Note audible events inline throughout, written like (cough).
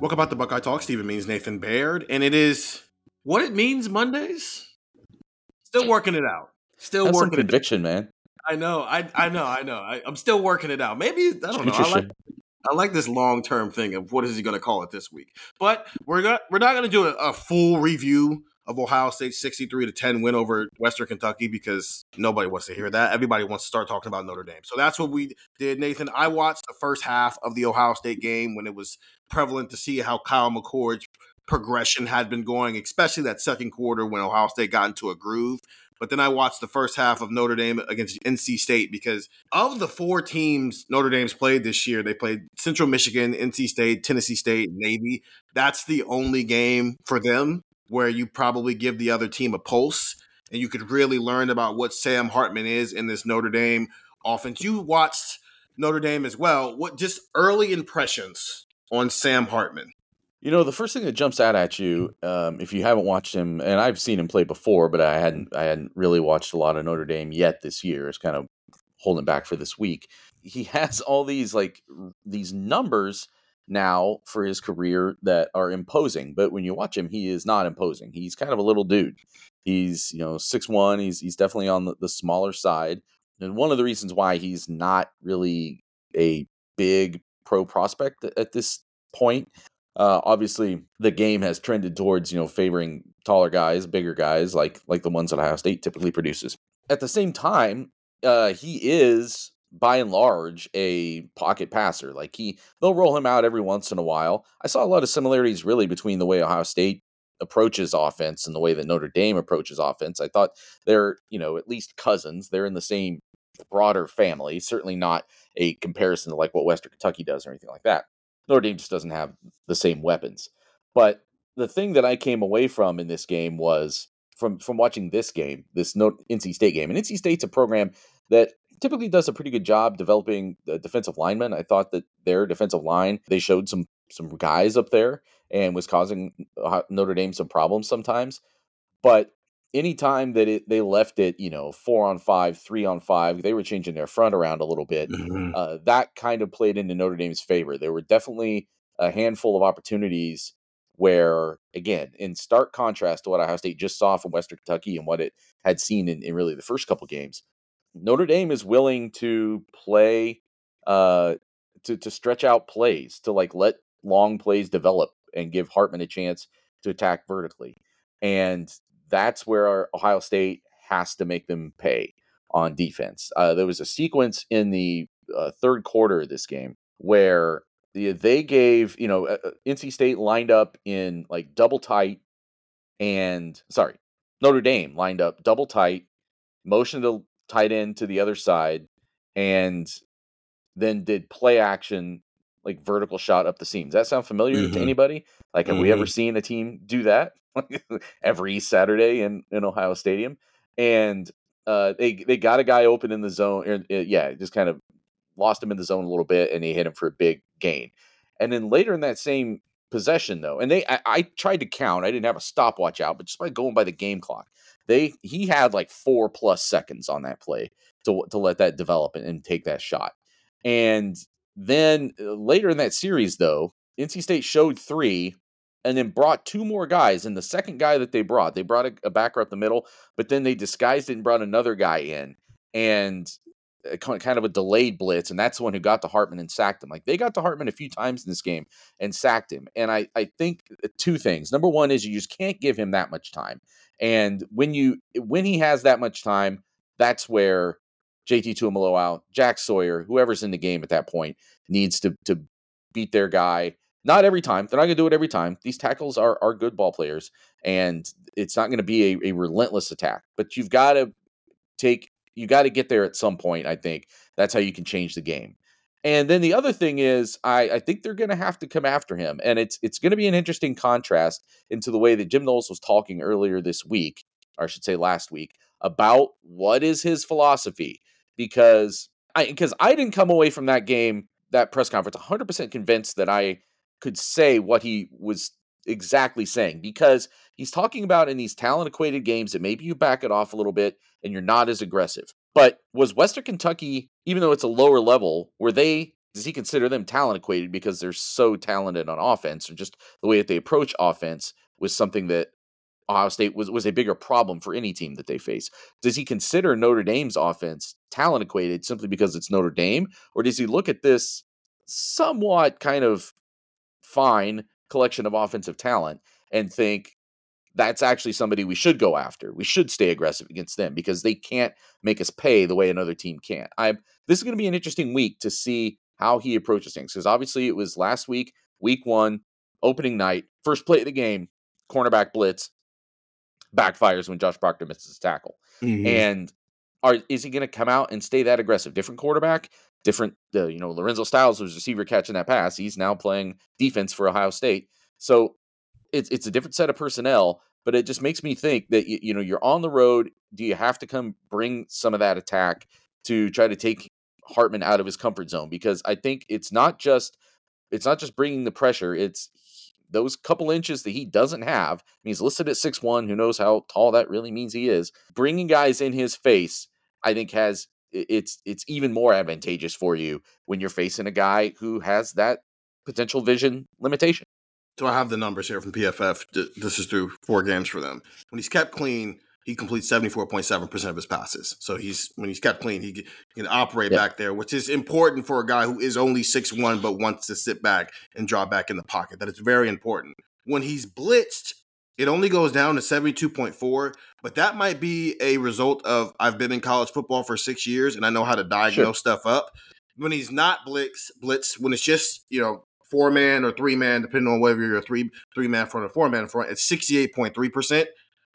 Welcome back to Buckeye Talk. Stephen Means Nathan Baird, and it is what it means Mondays. Still working it out. Still Have working conviction, man. I know. I I know. I know. I, I'm still working it out. Maybe I don't know. I like, I like this long term thing of what is he going to call it this week. But we're gonna we're not going to do a, a full review of Ohio State's 63 to 10 win over Western Kentucky because nobody wants to hear that. Everybody wants to start talking about Notre Dame. So that's what we did, Nathan. I watched the first half of the Ohio State game when it was prevalent to see how Kyle McCord's progression had been going, especially that second quarter when Ohio State got into a groove. But then I watched the first half of Notre Dame against NC State because of the four teams Notre Dame's played this year, they played Central Michigan, NC State, Tennessee State, Navy. That's the only game for them where you probably give the other team a pulse and you could really learn about what Sam Hartman is in this Notre Dame offense. You watched Notre Dame as well. What just early impressions on Sam Hartman? You know, the first thing that jumps out at you, um, if you haven't watched him, and I've seen him play before, but I hadn't, I hadn't really watched a lot of Notre Dame yet this year. It's kind of holding back for this week. He (laughs) has all these like these numbers now for his career that are imposing, but when you watch him, he is not imposing. He's kind of a little dude. He's you know six one. He's he's definitely on the, the smaller side, and one of the reasons why he's not really a big pro prospect at this point uh, obviously, the game has trended towards you know favoring taller guys, bigger guys, like like the ones that Ohio State typically produces. At the same time, uh, he is by and large a pocket passer. Like he, they'll roll him out every once in a while. I saw a lot of similarities really between the way Ohio State approaches offense and the way that Notre Dame approaches offense. I thought they're you know at least cousins. They're in the same broader family. Certainly not a comparison to like what Western Kentucky does or anything like that. Notre Dame just doesn't have the same weapons. But the thing that I came away from in this game was from from watching this game, this NC State game, and NC State's a program that typically does a pretty good job developing the defensive linemen. I thought that their defensive line they showed some some guys up there and was causing uh, Notre Dame some problems sometimes. But anytime that it, they left it, you know, four on five, three on five, they were changing their front around a little bit. Uh, that kind of played into Notre Dame's favor. There were definitely a handful of opportunities where, again, in stark contrast to what Ohio State just saw from Western Kentucky and what it had seen in, in really the first couple games, Notre Dame is willing to play, uh, to to stretch out plays, to like let long plays develop and give Hartman a chance to attack vertically, and that's where Ohio State has to make them pay on defense. Uh, there was a sequence in the uh, third quarter of this game where the, they gave, you know, uh, uh, NC State lined up in like double tight and sorry, Notre Dame lined up double tight, motioned the tight end to the other side, and then did play action like vertical shot up the seams. Does that sound familiar to Mhm. anybody? Like, have we ever Mhm. seen a team do that (laughs) every Saturday in, in Ohio Stadium? And uh, they they got a guy open in the zone. or, uh, yeah, just kind of lost him in the zone a little bit, and he hit him for a big gain. And then later in that same possession, though, and they I, I tried to count. I didn't have a stopwatch out, but just by going by the game clock, they he had like four plus seconds on that play to to let that develop and, and take that shot. And then uh, later in that series, though, NC State showed three and then brought two more guys. And the second guy that they brought, they brought a, a backer up the middle, but then they disguised it and brought another guy in. And kind of a delayed blitz, and that's the one who got to Hartman and sacked him. Like they got to Hartman a few times in this game and sacked him. And I, I think uh, two things. Number one is you just can't give him that much time. And when you when he has that much time, that's where JT Tuimoloau, Jack Sawyer, whoever's in the game at that point, needs to to beat their guy. Not every time. They're not going to do it every time. These tackles are are good ball players, and it's not going to be a, a relentless attack. But you've got to take you got to get there at some point. I think that's how you can change the game. And then the other thing is, I, I think they're going to have to come after him, and it's it's going to be an interesting contrast into the way that Jim Knowles was talking earlier this week, or I should say last week, about what is his philosophy. Because I because I didn't come away from that game, that press conference, 100 percent convinced that I could say what he was exactly saying because he's talking about in these talent equated games that maybe you back it off a little bit and you're not as aggressive. But was Western Kentucky, even though it's a lower level, were they does he consider them talent equated because they're so talented on offense or just the way that they approach offense was something that Ohio State was was a bigger problem for any team that they face. Does he consider Notre Dame's offense talent equated simply because it's Notre Dame, or does he look at this somewhat kind of fine collection of offensive talent and think that's actually somebody we should go after. We should stay aggressive against them because they can't make us pay the way another team can. I'm this is going to be an interesting week to see how he approaches things because obviously it was last week, week 1, opening night, first play of the game, cornerback blitz backfires when Josh Proctor misses a tackle. Mm-hmm. And are is he going to come out and stay that aggressive? Different quarterback, different. Uh, you know, Lorenzo Styles was receiver catching that pass. He's now playing defense for Ohio State. So it's it's a different set of personnel but it just makes me think that you, you know you're on the road. Do you have to come bring some of that attack to try to take Hartman out of his comfort zone? Because I think it's not just it's not just bringing the pressure. It's those couple inches that he doesn't have. he's listed at six one. Who knows how tall that really means he is? Bringing guys in his face, I think has it's it's even more advantageous for you when you're facing a guy who has that potential vision limitation. So I have the numbers here from PFF. This is through four games for them. When he's kept clean, he completes 74.7% of his passes. So he's when he's kept clean, he can operate yep. back there, which is important for a guy who is only six one but wants to sit back and draw back in the pocket. That is very important. When he's blitzed, it only goes down to 72.4, but that might be a result of I've been in college football for 6 years and I know how to diagnose sure. stuff up. When he's not blitz blitz when it's just, you know, four man or three man, depending on whether you're a three three man front or four man front, it's 68.3%.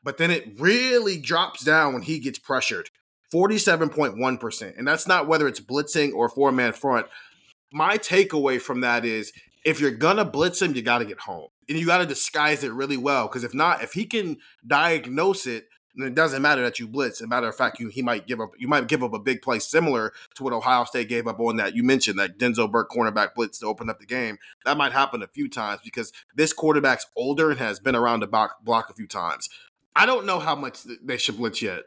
But then it really drops down when he gets pressured. 47.1%. And that's not whether it's blitzing or four man front. My takeaway from that is if you're gonna blitz him, you gotta get home. And you gotta disguise it really well. Because if not, if he can diagnose it and it doesn't matter that you blitz. As a matter of fact, you he might give up you might give up a big play similar to what Ohio State gave up on that you mentioned that Denzel Burke cornerback blitz to open up the game. That might happen a few times because this quarterback's older and has been around the block, block a few times. I don't know how much they should blitz yet.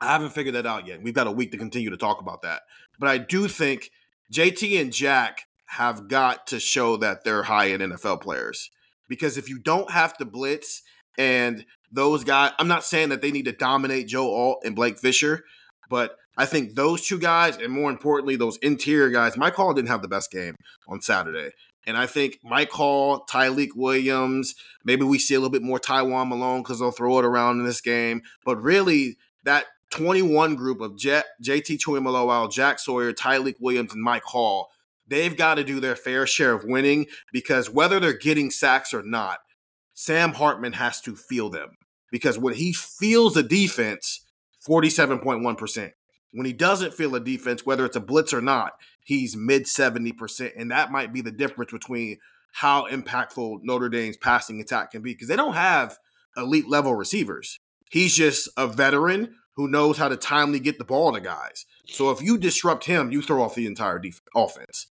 I haven't figured that out yet. We've got a week to continue to talk about that. But I do think JT and Jack have got to show that they're high end NFL players. Because if you don't have to blitz and those guys, I'm not saying that they need to dominate Joe Alt and Blake Fisher, but I think those two guys, and more importantly, those interior guys, Mike Hall didn't have the best game on Saturday. And I think Mike Hall, Tyleik Williams, maybe we see a little bit more Tywone Malone because they'll throw it around in this game. But really, that 21 group of Jet, JT Tuimoloau, Jack Sawyer, Tyleik Williams, and Mike Hall, they've got to do their fair share of winning because whether they're getting sacks or not, Sam Hartman has to feel them because when he feels a defense, 47.1%. When he doesn't feel a defense, whether it's a blitz or not, he's mid 70%. And that might be the difference between how impactful Notre Dame's passing attack can be because they don't have elite level receivers. He's just a veteran who knows how to timely get the ball to guys. So if you disrupt him, you throw off the entire def- offense.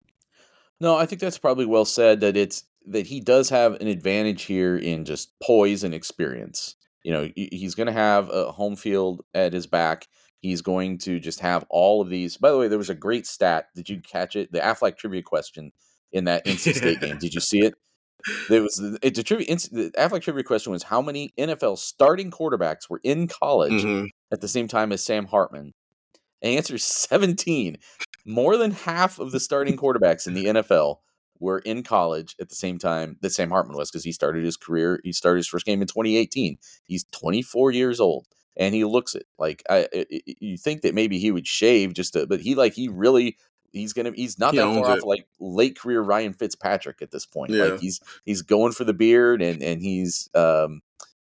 No, I think that's probably well said that it's that he does have an advantage here in just poise and experience. You know, he's going to have a home field at his back. He's going to just have all of these. By the way, there was a great stat. Did you catch it? The Aflac trivia question in that NC State game. Did you see it? There was it's a trivia. The Aflac trivia question was how many NFL starting quarterbacks were in college mm-hmm. at the same time as Sam Hartman. And answer is seventeen. More than half of the starting quarterbacks in the NFL were in college at the same time that Sam Hartman was because he started his career. He started his first game in 2018. He's 24 years old and he looks it like I. It, you think that maybe he would shave just to, but he like he really he's gonna he's not he that far it. off like late career Ryan Fitzpatrick at this point. Yeah. Like he's he's going for the beard and and he's um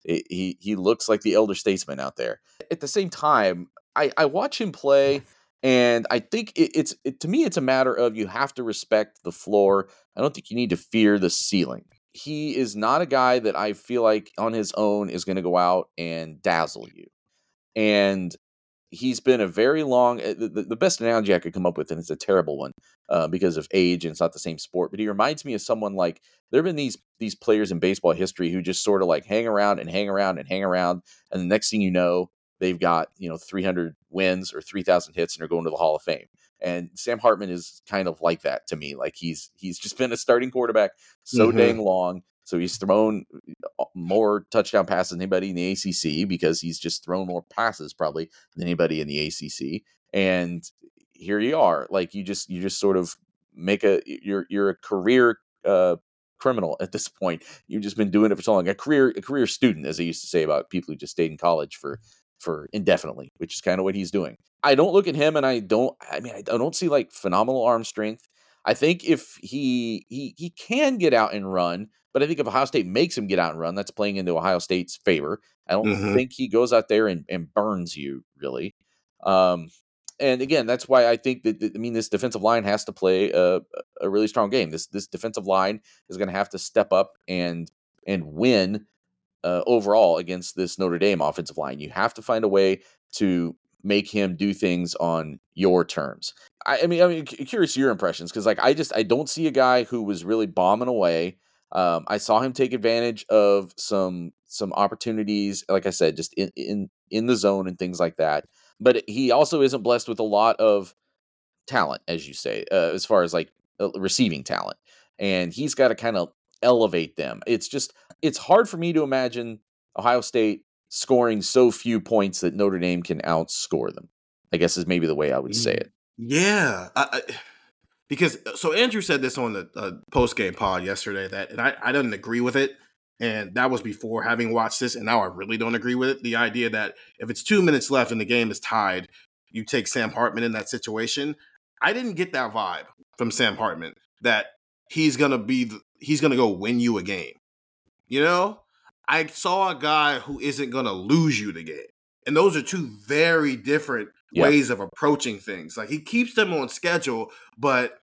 he he looks like the elder statesman out there. At the same time, I I watch him play and I think it, it's it, to me it's a matter of you have to respect the floor. I don't think you need to fear the ceiling. He is not a guy that I feel like on his own is going to go out and dazzle you. And he's been a very long eh, the, the best analogy i could come up with and it's a terrible one uh, because of age and it's not the same sport but he reminds me of someone like there have been these these players in baseball history who just sort of like hang around and hang around and hang around and the next thing you know they've got you know 300 wins or 3000 hits and are going to the hall of fame and sam hartman is kind of like that to me like he's he's just been a starting quarterback so mm-hmm. dang long so he's thrown uh, more touchdown passes than anybody in the ACC because he's just thrown more passes probably than anybody in the ACC. And here you are, like you just you just sort of make a you're you're a career uh, criminal at this point. You've just been doing it for so long. A career a career student, as they used to say about people who just stayed in college for for indefinitely, which is kind of what he's doing. I don't look at him and I don't I mean I don't see like phenomenal arm strength. I think if he he he can get out and run, but I think if Ohio State makes him get out and run, that's playing into Ohio State's favor. I don't mm-hmm. think he goes out there and, and burns you really. Um, and again, that's why I think that, I mean this defensive line has to play a, a really strong game. This this defensive line is going to have to step up and and win uh, overall against this Notre Dame offensive line. You have to find a way to make him do things on your terms. I, I mean, I mean, curious your impressions because like I just I don't see a guy who was really bombing away um, I saw him take advantage of some some opportunities, like I said, just in in in the zone and things like that. But he also isn't blessed with a lot of talent, as you say, uh, as far as like uh, receiving talent, and he's got to kind of elevate them. It's just it's hard for me to imagine Ohio State scoring so few points that Notre Dame can outscore them. I guess is maybe the way I would say it. Yeah. I, I (sighs) because uh, so Andrew said this on the uh, post game pod yesterday that, and I, I didn't agree with it. And that was before having watched this, and now I really don't agree with it. The idea that if it's two minutes left and the game is tied, you take Sam Hartman in that situation. I didn't get that vibe from Sam Hartman that he's gonna be the, he's gonna go win you a game. You know, I saw a guy who isn't gonna lose you the game, and those are two very different yep. ways of approaching things. Like he keeps them on schedule, but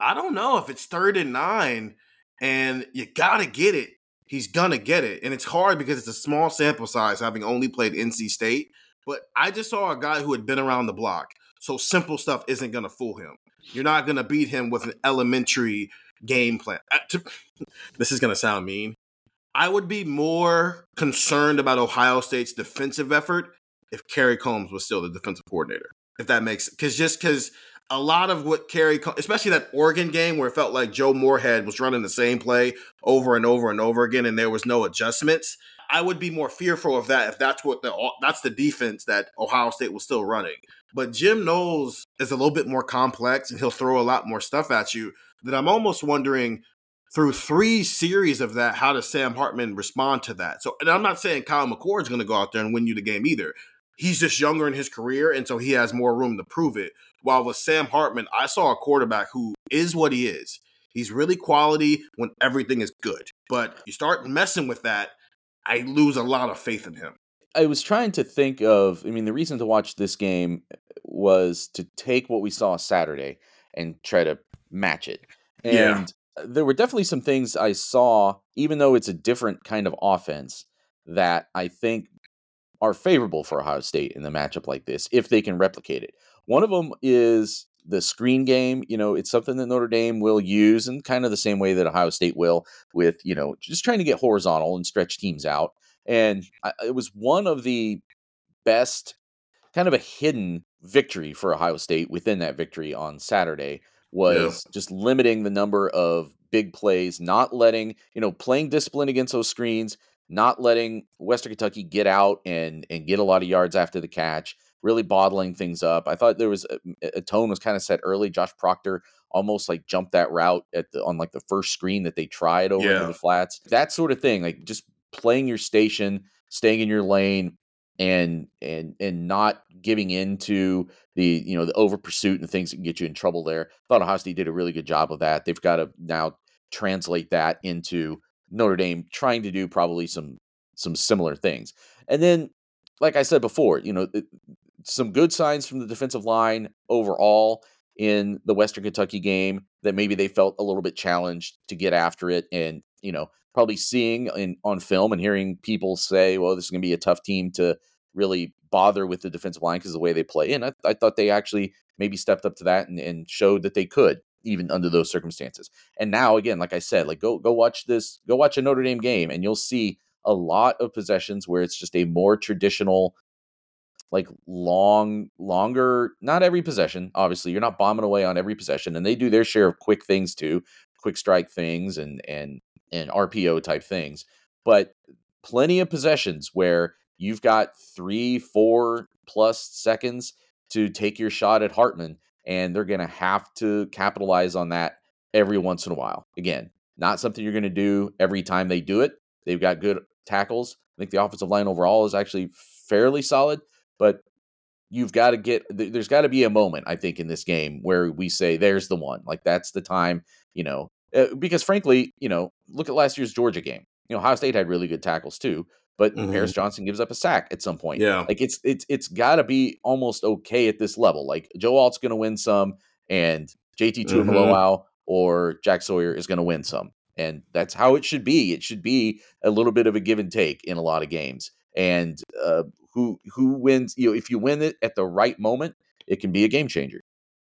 I don't know if it's third and nine and you gotta get it. He's gonna get it. And it's hard because it's a small sample size, having only played NC State. But I just saw a guy who had been around the block. So simple stuff isn't gonna fool him. You're not gonna beat him with an elementary game plan. Uh, this is gonna sound mean. I would be more concerned about Ohio State's defensive effort if Kerry Coombs was still the defensive coordinator. If that makes because just because a lot of what Kerry, especially that Oregon game where it felt like Joe Moorhead was running the same play over and over and over again, and there was no adjustments. I would be more fearful of that if that's what the that's the defense that Ohio State was still running. But Jim Knowles is a little bit more complex, and he'll throw a lot more stuff at you. That I'm almost wondering through three series of that, how does Sam Hartman respond to that? So, and I'm not saying Kyle McCord is going to go out there and win you the game either, he's just younger in his career, and so he has more room to prove it. While with Sam Hartman, I saw a quarterback who is what he is. He's really quality when everything is good. But you start messing with that, I lose a lot of faith in him. I was trying to think of, I mean, the reason to watch this game was to take what we saw Saturday and try to match it. And yeah. there were definitely some things I saw, even though it's a different kind of offense, that I think are favorable for Ohio State in the matchup like this if they can replicate it. One of them is the screen game. You know, it's something that Notre Dame will use in kind of the same way that Ohio State will with, you know, just trying to get horizontal and stretch teams out. And I, it was one of the best kind of a hidden victory for Ohio State within that victory on Saturday was yeah. just limiting the number of big plays, not letting, you know, playing discipline against those screens, not letting Western Kentucky get out and and get a lot of yards after the catch, really bottling things up. I thought there was a, a tone was kind of set early. Josh Proctor almost like jumped that route at the on like the first screen that they tried over yeah. the flats. That sort of thing, like just playing your station, staying in your lane, and and and not giving into the you know the over pursuit and things that can get you in trouble there. I thought Ohio State did a really good job of that. They've got to now translate that into Notre Dame trying to do probably some some similar things. And then, like I said before, you know, some good signs from the defensive line overall in the Western Kentucky game that maybe they felt a little bit challenged to get after it and, you know, probably seeing in on film and hearing people say, well, this is going to be a tough team to really bother with the defensive line because the way they play. And I, I, thought they actually maybe stepped up to that and, and showed that they could even under those circumstances. And now again, like I said, like go go watch this, go watch a Notre Dame game, and you'll see a lot of possessions where it's just a more traditional, like long, longer. Not every possession, obviously, you're not bombing away on every possession, and they do their share of quick things too, quick strike things and and and RPO type things, but plenty of possessions where you've got three, four plus seconds to take your shot at Hartman and they're going to have to capitalize on that every once in a while. Again, not something you're going to do every time they do it. They've got good tackles. I think the offensive line overall is actually fairly solid, but you've got to get there's got to be a moment I think in this game where we say there's the one. Like that's the time, you know, uh, because frankly, you know, look at last year's Georgia game. You know, Ohio State had really good tackles too, but mm-hmm. Paris Johnson gives up a sack at some point. Yeah, like it's it's it's got to be almost okay at this level. Like Joe Alt's going to win some, and JT Tuimoloau mm-hmm. or Jack Sawyer is going to win some, and that's how it should be. It should be a little bit of a give and take in a lot of games, and uh, who who wins? You know, if you win it at the right moment, it can be a game changer.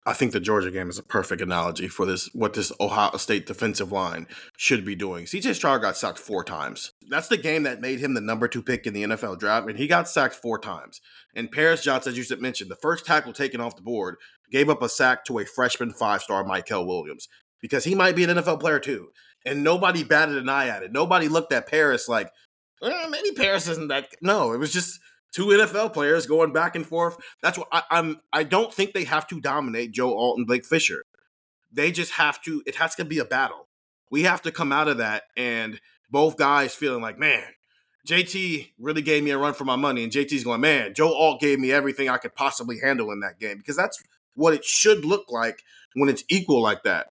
I think the Georgia game is a perfect analogy for this what this Ohio State defensive line should be doing. CJ Stroud got sacked four times. That's the game that made him the number two pick in the NFL draft, and he got sacked four times. And Paris Johnson, as you mentioned, the first tackle taken off the board gave up a sack to a freshman five star Mykel Williams because he might be an NFL player too. And nobody batted an eye at it. Nobody looked at Paris like, eh, maybe Paris isn't that. No, it was just two NFL players going back and forth. That's what I, I'm. I don't think they have to dominate Joe Alt and Blake Fisher. They just have to. It has to be a battle. We have to come out of that, and both guys feeling like, man, JT really gave me a run for my money, and JT's going, man, Joe Alt gave me everything I could possibly handle in that game because that's what it should look like when it's equal like that.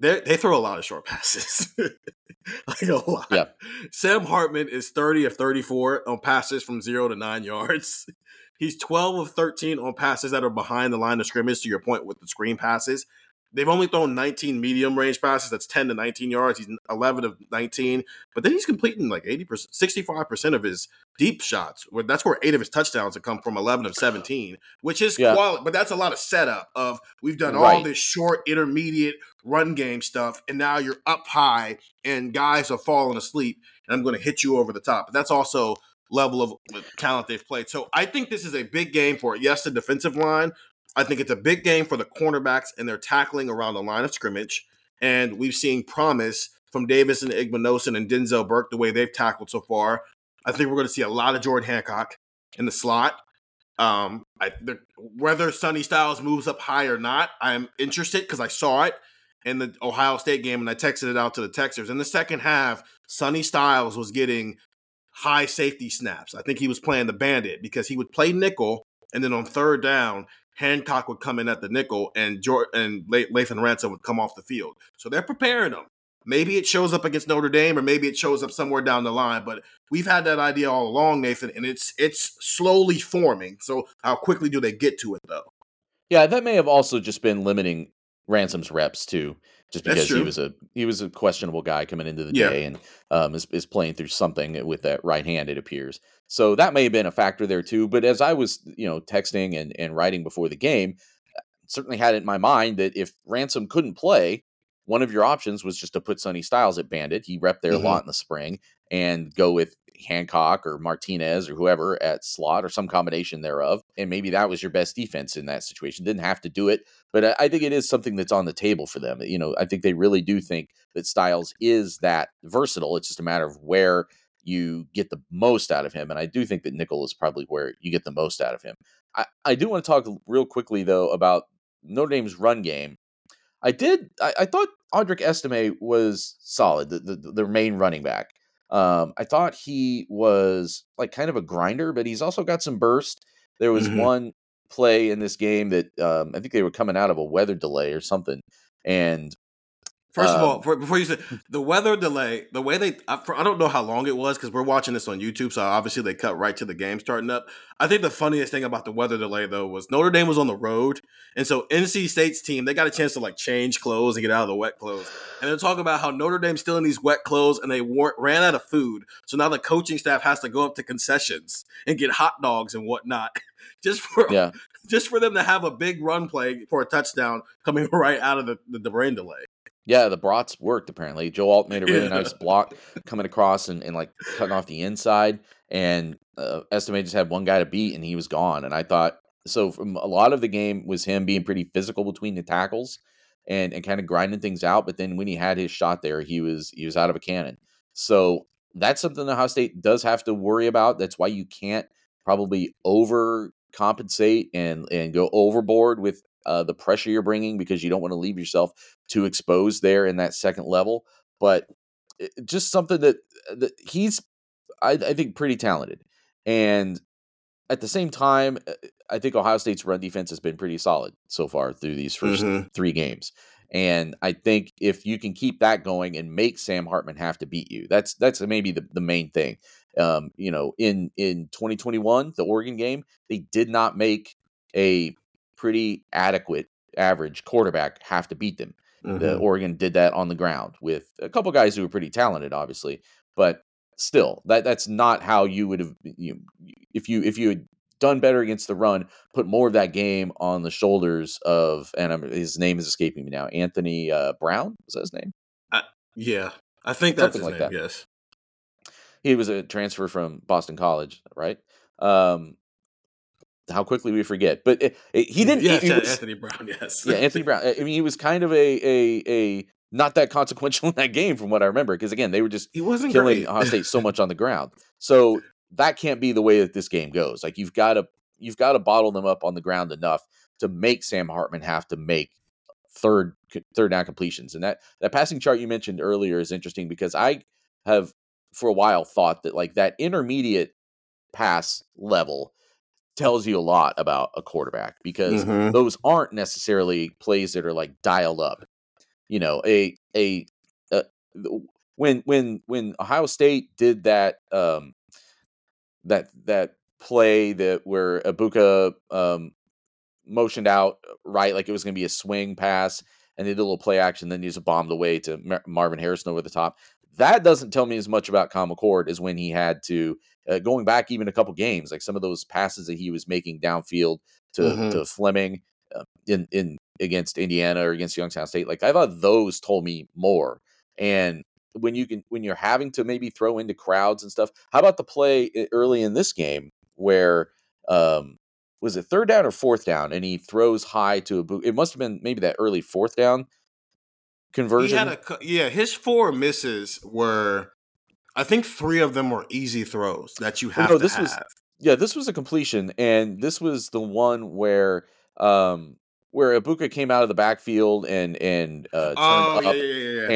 They they throw a lot of short (laughs) passes. (laughs) like a lot. Yeah. Sam Hartman is 30 of 34 on passes from zero to nine yards. (laughs) He's 12 of 13 on passes that are behind the line of scrimmage, to your point with the screen passes. They've only thrown 19 medium range passes. That's 10 to 19 yards. He's 11 of 19. But then he's completing like 80%, 65% of his deep shots. Where That's where eight of his touchdowns have come from 11 of 17, which is yeah. quality. But that's a lot of setup of we've done right. all this short, intermediate run game stuff. And now you're up high and guys are falling asleep. And I'm going to hit you over the top. But that's also level of talent they've played. So I think this is a big game for, yes, the defensive line, I think it's a big game for the cornerbacks and their tackling around the line of scrimmage. And we've seen promise from Davison Igbinosun and Denzel Burke the way they've tackled so far. I think we're going to see a lot of Jordan Hancock in the slot. Um, I, the, whether Sonny Styles moves up high or not, I'm interested because I saw it in the Ohio State game and I texted it out to the Texers. In the second half, Sonny Styles was getting high safety snaps. I think he was playing the bandit because he would play nickel and then on third down, Hancock would come in at the nickel, and George, and Lathan Ransom would come off the field. So they're preparing them. Maybe it shows up against Notre Dame, or maybe it shows up somewhere down the line. But we've had that idea all along, Nathan, and it's it's slowly forming. So how quickly do they get to it, though? Yeah, that may have also just been limiting Ransom's reps too, just because he was a he was a questionable guy coming into the Yeah. day and um, is, is playing through something with that right hand. It appears so that may have been a factor there too. But as I was you know texting and and writing before the game, certainly had it in my mind that if Ransom couldn't play, one of your options was just to put Sonny Styles at Bandit. He repped there Mhm. a lot in the spring and go with Hancock or Martinez or whoever at slot or some combination thereof. And maybe that was your best defense in that situation. Didn't have to do it, but I- think it is something that's on the table for them. You know, I think they really do think that Styles is that versatile. It's just a matter of where you get the most out of him. And I do think that Nickel is probably where you get the most out of him. I, I do want to talk real quickly though about Notre Dame's run game. I did. I, I thought Audric Estime was solid, the, the their main running back. Um, I thought he was like kind of a grinder, but he's also got some burst. There was Mhm. one play in this game that um, I think they were coming out of a weather delay or something, and First of Um, all, for, before you say the weather delay, the way they, I, for, I don't know how long it was because we're watching this on YouTube, so obviously they cut right to the game starting up. I think the funniest thing about the weather delay though was Notre Dame was on the road, and so NC State's team they got a chance to like change clothes and get out of the wet clothes, and they're talking about how Notre Dame's still in these wet clothes and they war- ran out of food, so now the coaching staff has to go up to concessions and get hot dogs and whatnot, (laughs) just for yeah, (laughs) just for them to have a big run play for a touchdown coming (laughs) right out of the the, the rain delay. Yeah, the brats worked apparently. Joe Alt made a really (laughs) nice block coming across and, and like cutting off the inside, and uh, Estime just had one guy to beat and he was gone. And I thought so. From a lot of the game was him being pretty physical between the tackles and and kind of grinding things out. But then when he had his shot there, he was he was out of a cannon. So that's something Ohio State does have to worry about. That's why you can't probably overcompensate and and go overboard with uh, the pressure you're bringing because you don't want to leave yourself too exposed there in that second level. But it- just something that that he's I, I think pretty talented, and at the same time, uh, I think Ohio State's run defense has been pretty solid so far through these 1st Mhm. three games. And I think if you can keep that going and make Sam Hartman have to beat you, that's that's maybe the, the main thing. Um, you know, in in 2021, the Oregon game, they did not make a pretty adequate average quarterback have to beat them. The Mhm. Oregon did that on the ground with a couple guys who were pretty talented, obviously, but still, that that's not how you would have you if you if you had done better against the run, put more of that game on the shoulders of and I'm, his name is escaping me now, Anthony uh, Brown was that his name? Yeah, I think that's Something his like name. that. Yes. He was a transfer from Boston College, right? Um, how quickly we forget, but it, it- he didn't. Yes, he yeah, was- Anthony Brown. (laughs) Yes. yeah, Anthony Brown. I mean, he was kind of a a a not that consequential (laughs) in that game from what I remember. Because again, they were just he wasn't killing great. Ohio State so (laughs) much on the ground. So that can't be the way that this game goes. Like you've got to you've got to bottle them up on the ground enough to make Sam Hartman have to make third third down completions. And that that passing chart you mentioned earlier is interesting because I have for a while thought that like that intermediate pass level tells you a lot about a quarterback because Mhm. those aren't necessarily plays that are like dialed up. You know, a a, a when when when Ohio State did that um that that play that where Egbuka um motioned out right like it was going to be a swing pass and they did a little play action then he just bombed away to Mar- Marvin Harrison over the top. That doesn't tell me as much about Kyle McCord as when he had to uh, going back even a couple games like some of those passes that he was making downfield to Mhm. to Fleming uh, in in against Indiana or against Youngstown State. Like I thought those told me more. And when you can when you're having to maybe throw into crowds and stuff. How about the play early in this game where um was it third down or fourth down and he throws high to a boot. It must have been maybe that early fourth down He conversion. had a yeah. His four misses were, I think, three of them were easy throws that you Well, have no, to this have. was- yeah, this was a completion, and this was the one where um where Egbuka came out of the backfield and and uh, turned oh up yeah, yeah, yeah, yeah,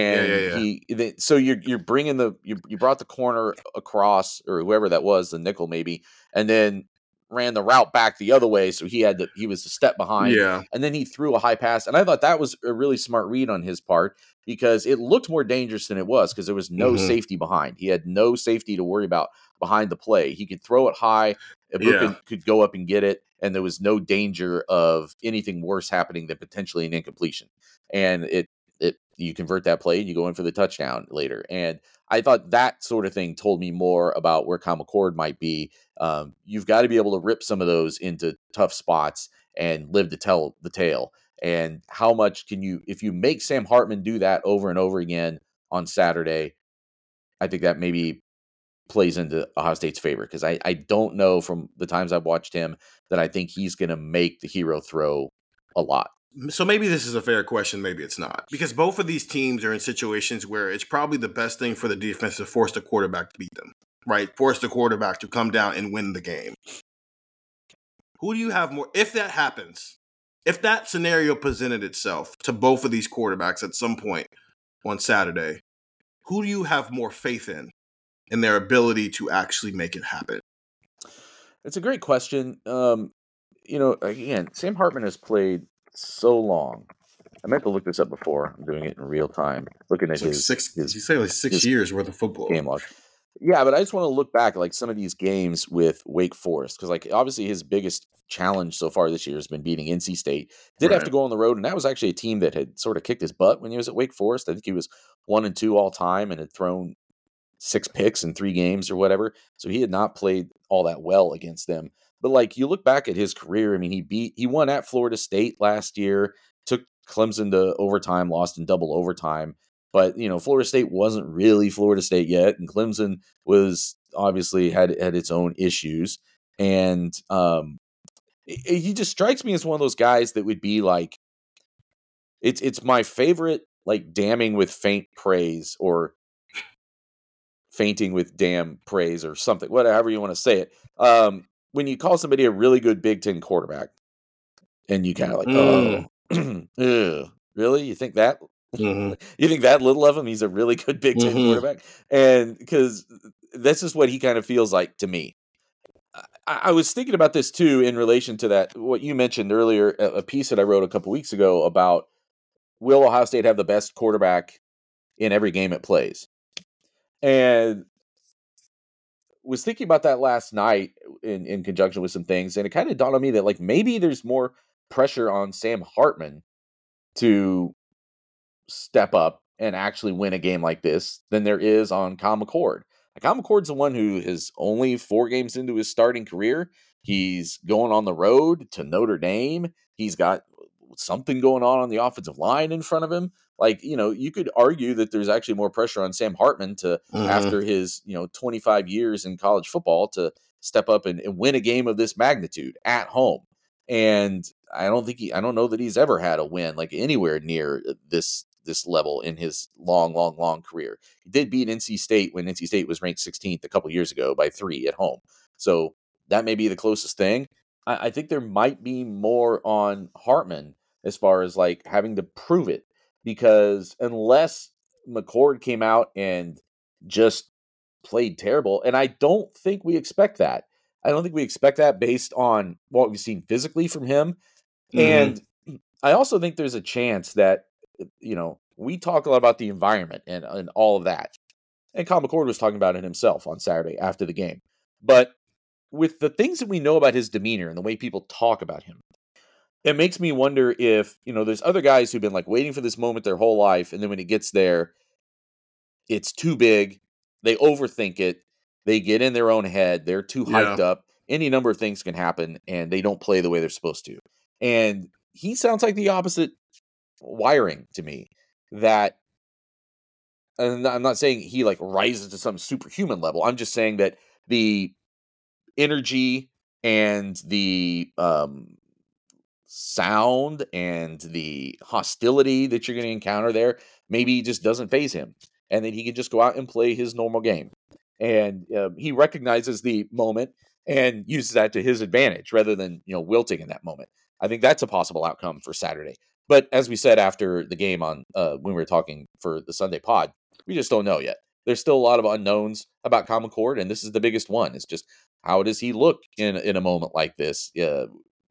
and he the- so you're you're bringing the you you brought the corner across or whoever that was the nickel maybe and then ran the route back the other way so he had to he was a step behind yeah. and then he threw a high pass and I thought that was a really smart read on his part because it looked more dangerous than it was because there was no Mhm. safety behind he had no safety to worry about behind the play he could throw it high Egbuka Yeah. could go up and get it and there was no danger of anything worse happening than potentially an incompletion and it you convert that play and you go in for the touchdown later. And I thought that sort of thing told me more about where Kyle McCord might be. Um, you've got to be able to rip some of those into tough spots and live to tell the tale. And how much can you, if you make Sam Hartman do that over and over again on Saturday, I think that maybe plays into Ohio State's favor because I, I don't know from the times I've watched him that I think he's going to make the hero throw a lot. So maybe this is a fair question, maybe it's not. Because both of these teams are in situations where it's probably the best thing for the defense to force the quarterback to beat them, right? Force the quarterback to come down and win the game. Who do you have more? If that happens, if that scenario presented itself to both of these quarterbacks at some point on Saturday, who do you have more faith in in their ability to actually make it happen? It's a great question. Um, you know, again, Sam Hartman has played so long. I meant to look this up before. I'm doing it in real time. Looking at It's like his six. his you say like six years worth of football. game log. Yeah, but I just want to look back like some of these games with Wake Forest because like obviously his biggest challenge so far this year has been beating NC State. Did have to go on the road, and that was actually a team that had sort of kicked his butt when he was at Wake Forest. I think he was one and two all time and had thrown six picks in three games or whatever. So he had not played all that well against them. But like you look back at his career, I mean, he beat he won at Florida State last year, took Clemson to overtime, lost in double overtime. But you know, Florida State wasn't really Florida State yet, and Clemson was obviously had had its own issues. And um, he just strikes me as one of those guys that would be like, it's it's my favorite like damning with faint praise or fainting with damn praise or something, whatever you want to say it. Um, when you call somebody a really good Big Ten quarterback, and you kind of like, Mm. oh, (clears throat) really? You think that? Mhm. (laughs) You think that little of him? He's a really good Big 10 Mhm. quarterback, and because this is what he kind of feels like to me. I, I was thinking about this too in relation to that what you mentioned earlier, a, a piece that I wrote a couple weeks ago about will Ohio State have the best quarterback in every game it plays, and was thinking about that last night in in conjunction with some things, and it kind of dawned on me that like maybe there's more pressure on Sam Hartman to step up and actually win a game like this than there is on Kyle McCord. Kyle McCord's the one who is only four games into his starting career. He's going on the road to Notre Dame. He's got something going on on the offensive line in front of him. Like, you know, you could argue that there's actually more pressure on Sam Hartman to, Mhm. after his, you know, 25 years in college football, to step up and, and win a game of this magnitude at home. And I don't think he, I don't know that he's ever had a win like anywhere near this this level in his long, long, long career. He did beat NC State when NC State was ranked 16th a couple years ago by three at home. So that may be the closest thing. I, I think there might be more on Hartman as far as like having to prove it because unless McCord came out and just played terrible, and I don't think we expect that. I don't think we expect that based on what we've seen physically from him. Mhm. And (clears throat) I also think there's a chance that, uh, you know, we talk a lot about the environment and, and all of that. And Kyle McCord was talking about it himself on Saturday after the game. But with the things that we know about his demeanor and the way people talk about him, it makes me wonder if, you know, there's other guys who've been like waiting for this moment their whole life. And then when it gets there, it's too big. They overthink it. They get in their own head. They're too hyped Yeah. up. Any number of things can happen and they don't play the way they're supposed to. And he sounds like the opposite wiring to me. That and I'm not saying he like rises to some superhuman level. I'm just saying that the energy and the um sound and the hostility that you're going to encounter there maybe just doesn't phase him and then he can just go out and play his normal game and um, he recognizes the moment and uses that to his advantage rather than you know wilting in that moment i think that's a possible outcome for saturday but as we said after the game on uh, when we were talking for the sunday pod we just don't know yet there's still a lot of unknowns about Kyle McCord, and this is the biggest one. It's just how does he look in in a moment like this? Uh,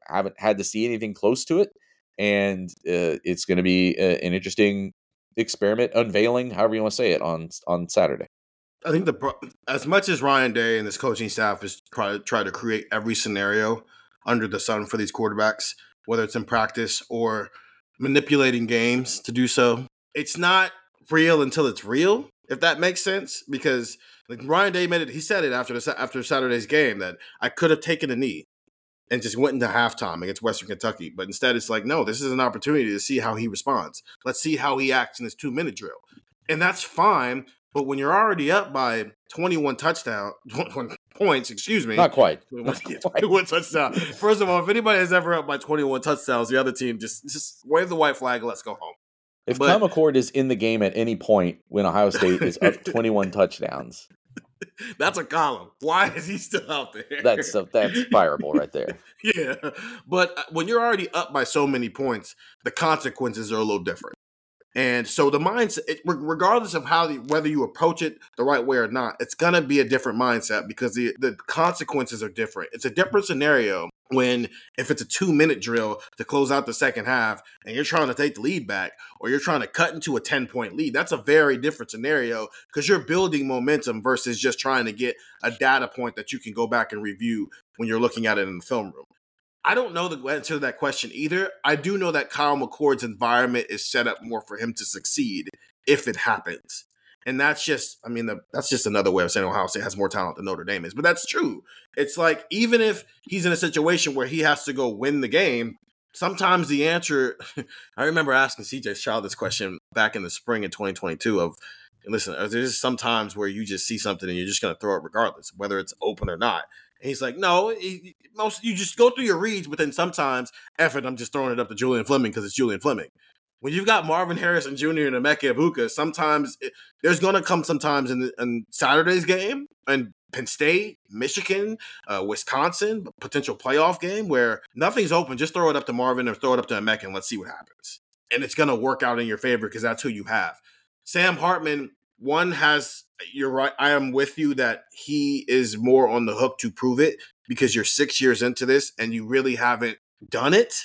haven't had to see anything close to it, and uh, it's going to be uh, an interesting experiment unveiling, however you want to say it, on on Saturday. I think the as much as Ryan Day and his coaching staff is try try to create every scenario under the sun for these quarterbacks, whether it's in practice or manipulating games to do so. it's not real until it's real, if that makes sense. Because like Ryan Day made it, he said it after the after Saturday's game that I could have taken a knee and just went into halftime against Western Kentucky, but instead it's like, no, this is an opportunity to see how he responds. Let's see how he acts in this two minute drill, and that's fine. But when you're already up by 21 touchdown (laughs) points, excuse me, Not quite. (laughs) 21, 21 touchdown. First of all, if anybody is ever up by 21 touchdowns, the other team just just wave the white flag and let's go home. If But- Kyle McCord is in the game at any point when Ohio State is up (laughs) 21 touchdowns, (laughs) That's a column. Why is he still out there? that's that's (laughs) fireable right there. yeah. But uh, when you're already up by so many points, the consequences are a little different. And so the mindset, it, regardless of how the, whether you approach it the right way or not, it's gonna be a different mindset because the the consequences are different. It's a different scenario when if it's a two minute drill to close out the second half and you're trying to take the lead back or you're trying to cut into a 10 point lead that's a very different scenario because you're building momentum versus just trying to get a data point that you can go back and review when you're looking at it in the film room. I don't know the answer to that question either. I do know that kyle mccord's environment is set up more for him to succeed if it happens and that's just, I mean, the, that's just another way of saying Ohio State has more talent than Notre Dame is. But that's true. It's like even if he's in a situation where he has to go win the game, sometimes the answer. (laughs) I remember asking CJ Child this question back in the spring in 2022 of, listen, there's sometimes where you just see something and you're just going to throw it regardless, whether it's open or not. And he's like, no, he- most you just go through your reads, but then sometimes, effort, I'm just throwing it up to Julian Fleming because it's Julian Fleming. When you've got Marvin Harrison Jr. and Emeka Egbuka, sometimes it, there's going to come sometimes in, in Saturday's game and Penn State, Michigan, uh, Wisconsin, potential playoff game where nothing's open. Just throw it up to Marvin or throw it up to Emeka and let's see what happens. And it's going to work out in your favor because that's who you have. Sam Hartman, one has, you're right. I am with you that he is more on the hook to prove it because you're six years into this and you really haven't done it.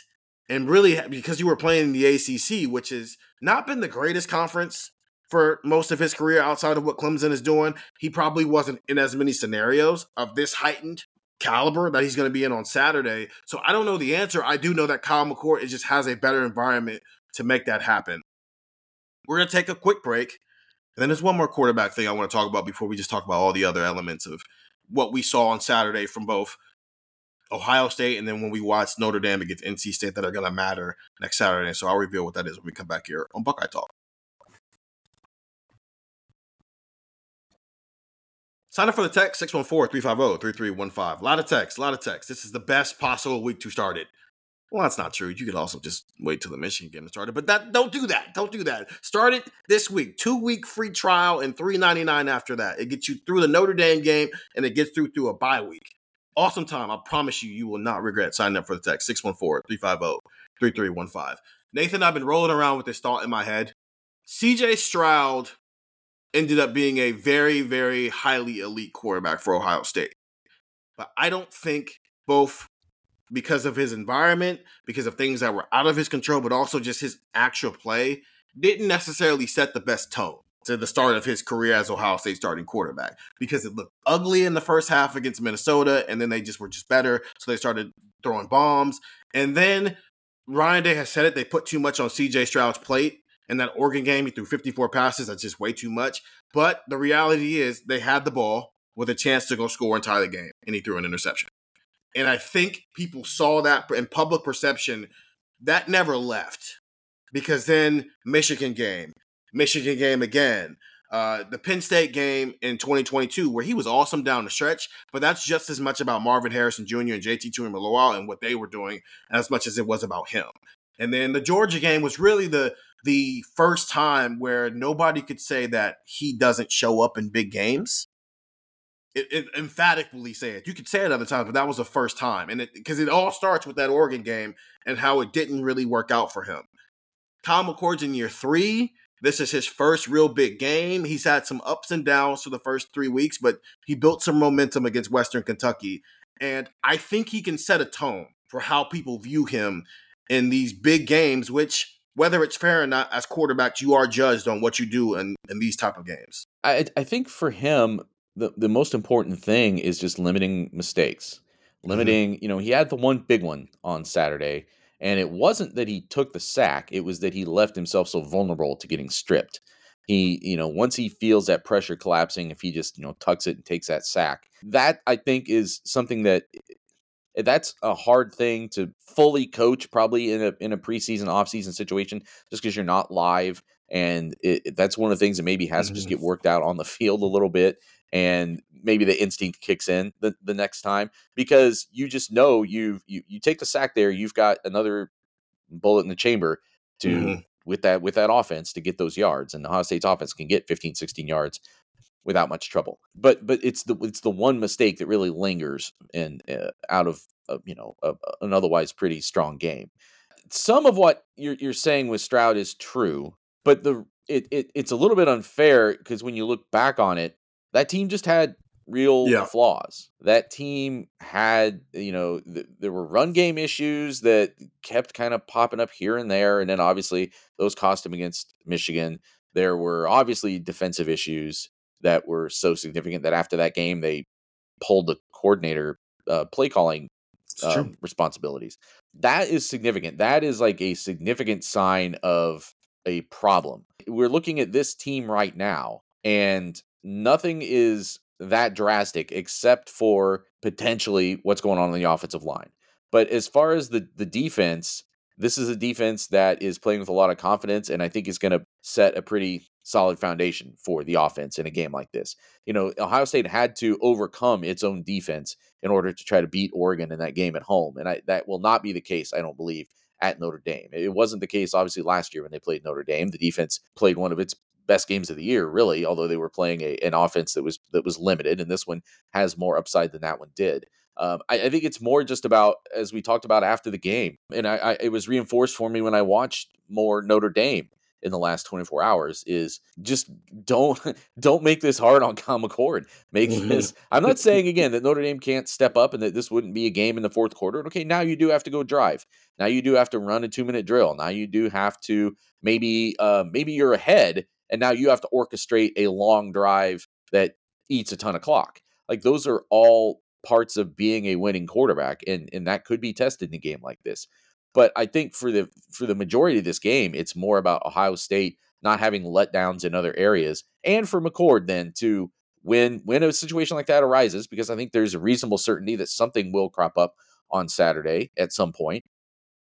And really, because you were playing in the ACC, which has not been the greatest conference for most of his career outside of what Clemson is doing, he probably wasn't in as many scenarios of this heightened caliber that he's going to be in on Saturday. So I don't know the answer. I do know that Kyle McCord it just has a better environment to make that happen. We're going to take a quick break. And then there's one more quarterback thing I want to talk about before we just talk about all the other elements of what we saw on Saturday from both Ohio State and then when we watch Notre Dame against NC State that are going to matter next Saturday. So I'll reveal what that is when we come back here on Buckeye Talk. Sign up for the text 614-350-3315. A lot of text, a lot of text. This is the best possible week to start it. Well, that's not true. You could also just wait till the Michigan game started, but that don't do that. Don't do that. Start it this week. Two week free trial and three ninety nine after that. It gets you through the Notre Dame game and it gets through through a bye week. Awesome time. I promise you, you will not regret signing up for the text 614-350-3315. Nathan, I've been rolling around with this thought in my head. CJ Stroud ended up being a very, very highly elite quarterback for Ohio State. But I don't think both because of his environment, because of things that were out of his control, but also just his actual play, didn't necessarily set the best tone to the start of his career as Ohio State starting quarterback because it looked ugly in the first half against Minnesota, and then they just were just better. So they started throwing bombs. And then Ryan Day has said it, they put too much on CJ Stroud's plate. In that Oregon game, he threw 54 passes. That's just way too much. But the reality is they had the ball with a chance to go score and tie the game, and he threw an interception. And I think people saw that in public perception. That never left because then Michigan game, Michigan game again, uh, the Penn State game in 2022, where he was awesome down the stretch, but that's just as much about Marvin Harrison Jr. and JT Tuimoloau and what they were doing as much as it was about him. And then the Georgia game was really the the first time where nobody could say that he doesn't show up in big games it, it emphatically say it. You could say it other times, but that was the first time, and it because it all starts with that Oregon game and how it didn't really work out for him. Kyle McCord's in year three. This is his first real big game. He's had some ups and downs for the first three weeks, but he built some momentum against Western Kentucky, and I think he can set a tone for how people view him in these big games. Which, whether it's fair or not, as quarterbacks, you are judged on what you do in, in these type of games. I I think for him the the most important thing is just limiting mistakes. Mm-hmm. Limiting, you know, he had the one big one on Saturday And it wasn't that he took the sack, it was that he left himself so vulnerable to getting stripped. He, you know, once he feels that pressure collapsing, if he just, you know, tucks it and takes that sack, that I think is something that eh, that's a hard thing to fully coach probably in a in a preseason offseason situation just because you're not live and it, that's one of the things that maybe has mm-hmm. to just mm-hmm. get worked out on the (laughs) field a little bit and maybe the instinct kicks in the, the next time because you just know you've you, you take the sack there you've got another bullet in the chamber to mm-hmm. with that with that offense to get those yards and the Ohio State's offense can get 15 16 yards without much trouble. But but it's the it's the one mistake that really lingers and uh, out of uh, you know a, an otherwise pretty strong game. Some of what you're you're saying with Stroud is true but the it, it it's a little bit unfair because when you look back on it that team just had real yeah. flaws. That team had, you know, th- there were run game issues that kept kind of popping up here and there. And then obviously those cost him against Michigan. There were obviously defensive issues that were so significant that after that game, they pulled the coordinator uh, play calling um, responsibilities. That is significant. That is like a significant sign of a problem. We're looking at this team right now, and nothing is that drastic, except for potentially what's going on in the offensive line. But as far as the the defense, this is a defense that is playing with a lot of confidence, and I think is going to set a pretty solid foundation for the offense in a game like this. You know, Ohio State had to overcome its own defense in order to try to beat Oregon in that game at home, and I, that will not be the case, I don't believe, at Notre Dame. It wasn't the case, obviously, last year when they played Notre Dame. The defense played one of its best games of the year, really. Although they were playing a, an offense that was that was limited, and this one has more upside than that one did. Um, I, I, think it's more just about as we talked about after the game, and I, I, it was reinforced for me when I watched more Notre Dame in the last 24 hours is just don't (laughs) don't make this hard on Kyle McCord. Make (laughs) this. I'm not saying again that Notre Dame can't step up and that this wouldn't be a game in the fourth quarter. Okay, now you do have to go drive. Now you do have to run a two minute drill. Now you do have to maybe uh, maybe you're ahead and now you have to orchestrate a long drive that eats a ton of clock. Like those are all parts of being a winning quarterback, and and that could be tested in a game like this. But I think for the for the majority of this game, it's more about Ohio State not having letdowns in other areas, and for McCord then to when when a situation like that arises, because I think there's a reasonable certainty that something will crop up on Saturday at some point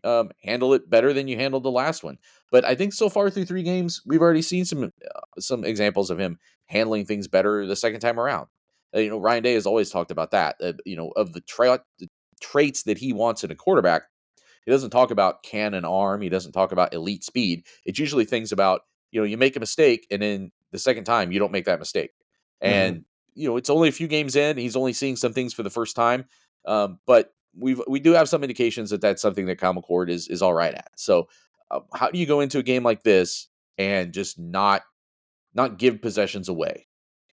um, handle it better than you handled the last one. But I think so far through three games, we've already seen some uh, some examples of him handling things better the second time around. Uh, you know, Ryan Day has always talked about that. Uh, you know, of the, tra- the traits that he wants in a quarterback, he doesn't talk about cannon arm. He doesn't talk about elite speed. It's usually things about you know you make a mistake and then the second time you don't make that mistake. Mm-hmm. And you know, it's only a few games in. He's only seeing some things for the first time. Um, but we've we do have some indications that that's something that McCord is is all right at. So, uh, how do you go into a game like this and just not not give possessions away?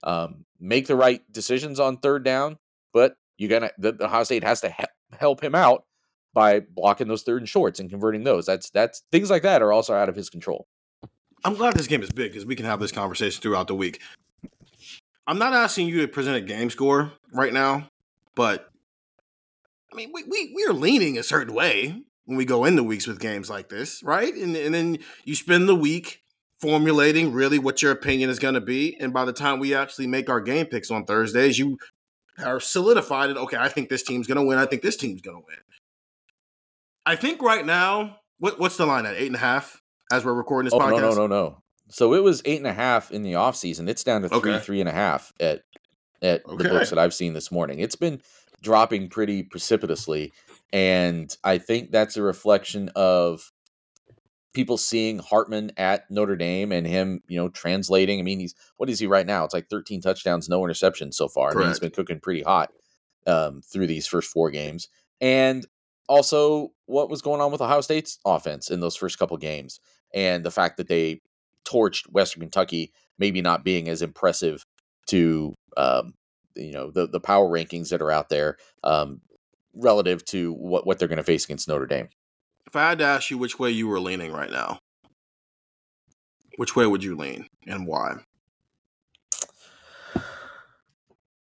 Um, make the right decisions on third down, but you gotta the, the Ohio State has to he- help him out by blocking those third and shorts and converting those. That's that's things like that are also out of his control. I'm glad this game is big because we can have this conversation throughout the week. I'm not asking you to present a game score right now, but I mean, we, we, we are leaning a certain way when we go into weeks with games like this, right? And, and then you spend the week formulating really what your opinion is going to be. And by the time we actually make our game picks on Thursdays, you are solidified that, okay, I think this team's going to win. I think this team's going to win. I think right now, what, what's the line at? Eight and a half as we're recording this oh, podcast? No, no, no, no. So it was eight and a half in the offseason. It's down to three, okay. three and a half at at okay. the books that I've seen this morning. It's been dropping pretty precipitously. And I think that's a reflection of people seeing Hartman at Notre Dame and him, you know, translating. I mean, he's what is he right now? It's like 13 touchdowns, no interceptions so far. I mean, he's been cooking pretty hot um, through these first four games. And also what was going on with Ohio State's offense in those first couple games and the fact that they torched Western Kentucky, maybe not being as impressive to um, you know the the power rankings that are out there um, relative to what what they're going to face against Notre Dame. If I had to ask you which way you were leaning right now, which way would you lean and why?